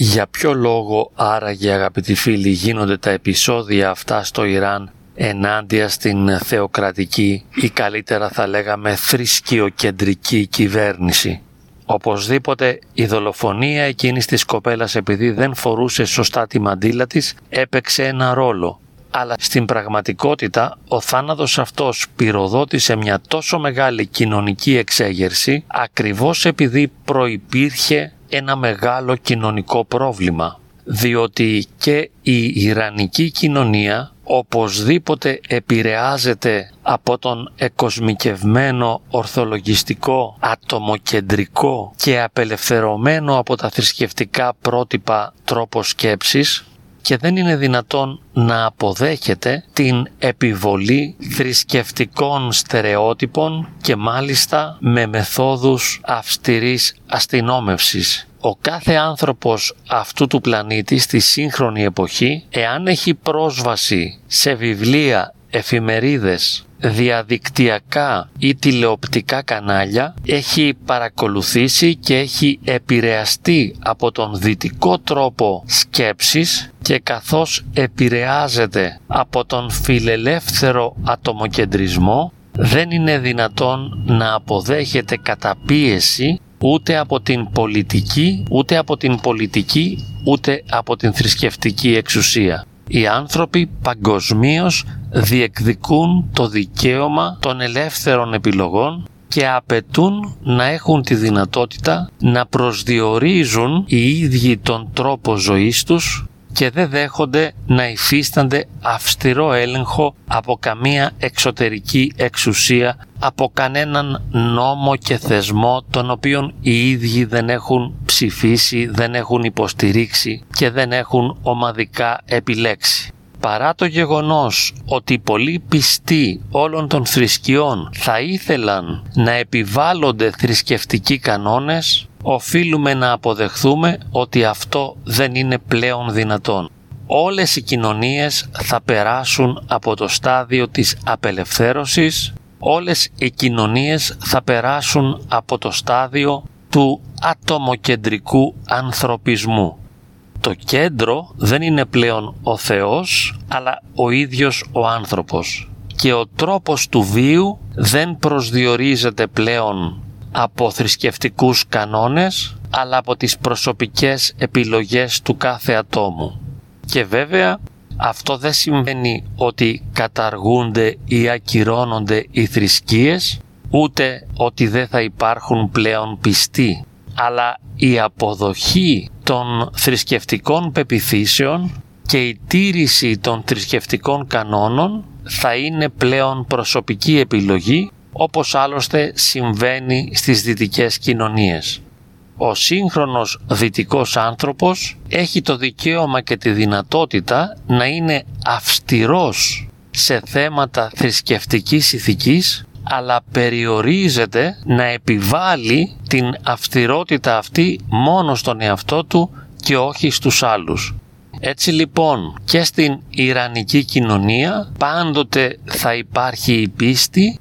Για ποιο λόγο άραγε αγαπητοί φίλοι γίνονται τα επεισόδια αυτά στο Ιράν ενάντια στην θεοκρατική ή καλύτερα θα λέγαμε θρησκειοκεντρική κυβέρνηση; Οπωσδήποτε η δολοφονία εκείνης της κοπέλας επειδή δεν φορούσε σωστά τη μαντήλα της έπαιξε ένα ρόλο. Αλλά στην πραγματικότητα ο θάνατος αυτός πυροδότησε μια τόσο μεγάλη κοινωνική εξέγερση ακριβώς επειδή προϋπήρχε ένα μεγάλο κοινωνικό πρόβλημα. Διότι και η Ιρανική κοινωνία οπωσδήποτε επηρεάζεται από τον εκοσμικευμένο ορθολογιστικό ατομοκεντρικό και απελευθερωμένο από τα θρησκευτικά πρότυπα τρόπο σκέψης και δεν είναι δυνατόν να αποδέχεται την επιβολή θρησκευτικών στερεότυπων και μάλιστα με μεθόδους αυστηρής αστυνόμευσης. Ο κάθε άνθρωπος αυτού του πλανήτη στη σύγχρονη εποχή, εάν έχει πρόσβαση σε βιβλία, εφημερίδες, διαδικτυακά ή τηλεοπτικά κανάλια, έχει παρακολουθήσει και έχει επηρεαστεί από τον δυτικό τρόπο σκέψης και καθώς επηρεάζεται από τον φιλελεύθερο ατομοκεντρισμό, δεν είναι δυνατόν να αποδέχεται καταπίεση ούτε από την πολιτική, ούτε από την πολιτική, ούτε από την θρησκευτική εξουσία. Οι άνθρωποι παγκοσμίως διεκδικούν το δικαίωμα των ελεύθερων επιλογών και απαιτούν να έχουν τη δυνατότητα να προσδιορίζουν οι ίδιοι τον τρόπο ζωής τους και δεν δέχονται να υφίστανται αυστηρό έλεγχο από καμία εξωτερική εξουσία, από κανέναν νόμο και θεσμό τον οποίον οι ίδιοι δεν έχουν ψηφίσει, δεν έχουν υποστηρίξει και δεν έχουν ομαδικά επιλέξει. Παρά το γεγονός ότι πολλοί πιστοί όλων των θρησκειών θα ήθελαν να επιβάλλονται θρησκευτικοί κανόνες, οφείλουμε να αποδεχθούμε ότι αυτό δεν είναι πλέον δυνατόν. Όλες οι κοινωνίες θα περάσουν από το στάδιο της απελευθέρωσης, όλες οι κοινωνίες θα περάσουν από το στάδιο του ατομοκεντρικού ανθρωπισμού. Το κέντρο δεν είναι πλέον ο Θεός, αλλά ο ίδιος ο άνθρωπος. Και ο τρόπος του βίου δεν προσδιορίζεται πλέον από θρησκευτικούς κανόνες αλλά από τις προσωπικές επιλογές του κάθε ατόμου. Και βέβαια αυτό δεν σημαίνει ότι καταργούνται ή ακυρώνονται οι θρησκείες ούτε ότι δεν θα υπάρχουν πλέον πιστοί αλλά η αποδοχή των θρησκευτικών πεπιθήσεων και η τήρηση των θρησκευτικών κανόνων θα είναι πλέον προσωπική επιλογή όπως άλλωστε συμβαίνει στις δυτικές κοινωνίες. Ο σύγχρονος δυτικός άνθρωπος έχει το δικαίωμα και τη δυνατότητα να είναι αυστηρός σε θέματα θρησκευτικής ηθικής αλλά περιορίζεται να επιβάλλει την αυστηρότητα αυτή μόνο στον εαυτό του και όχι στους άλλους. Έτσι λοιπόν και στην Ιρανική κοινωνία πάντοτε θα υπάρχει η πίστη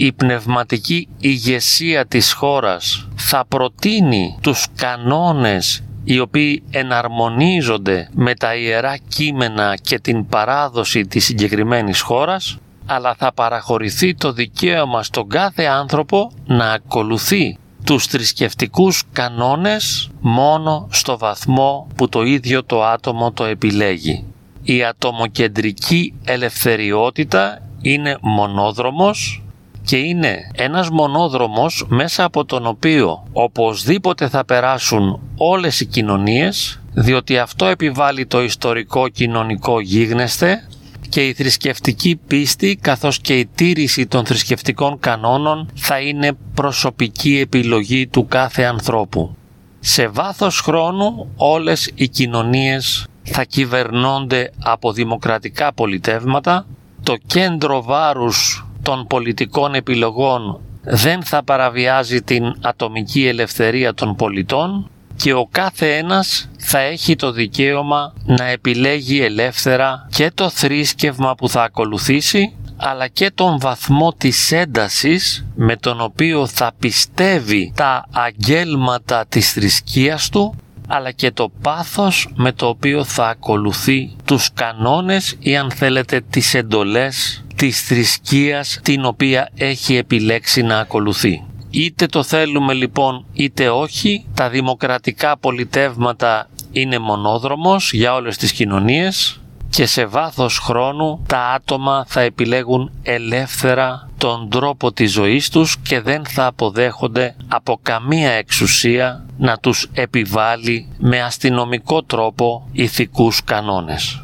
η πνευματική ηγεσία της χώρας θα προτείνει τους κανόνες οι οποίοι εναρμονίζονται με τα ιερά κείμενα και την παράδοση της συγκεκριμένης χώρας αλλά θα παραχωρηθεί το δικαίωμα στον κάθε άνθρωπο να ακολουθεί τους θρησκευτικούς κανόνες μόνο στο βαθμό που το ίδιο το άτομο το επιλέγει. Η ατομοκεντρική ελευθεριότητα είναι μονόδρομος και είναι ένας μονόδρομος μέσα από τον οποίο οπωσδήποτε θα περάσουν όλες οι κοινωνίες διότι αυτό επιβάλλει το ιστορικό κοινωνικό γίγνεσθε και η θρησκευτική πίστη καθώς και η τήρηση των θρησκευτικών κανόνων θα είναι προσωπική επιλογή του κάθε ανθρώπου. Σε βάθος χρόνου όλες οι κοινωνίες θα κυβερνώνται από δημοκρατικά πολιτεύματα, το κέντρο βάρους των πολιτικών επιλογών δεν θα παραβιάζει την ατομική ελευθερία των πολιτών και ο κάθε ένας θα έχει το δικαίωμα να επιλέγει ελεύθερα και το θρήσκευμα που θα ακολουθήσει αλλά και τον βαθμό της έντασης με τον οποίο θα πιστεύει τα αγγέλματα της θρησκείας του αλλά και το πάθος με το οποίο θα ακολουθεί τους κανόνες ή αν θέλετε τις εντολές της θρησκείας την οποία έχει επιλέξει να ακολουθεί. Είτε το θέλουμε λοιπόν είτε όχι, τα δημοκρατικά πολιτεύματα είναι μονόδρομος για όλες τις κοινωνίες και σε βάθος χρόνου τα άτομα θα επιλέγουν ελεύθερα τον τρόπο της ζωής τους και δεν θα αποδέχονται από καμία εξουσία να τους επιβάλλει με αστυνομικό τρόπο ηθικούς κανόνες.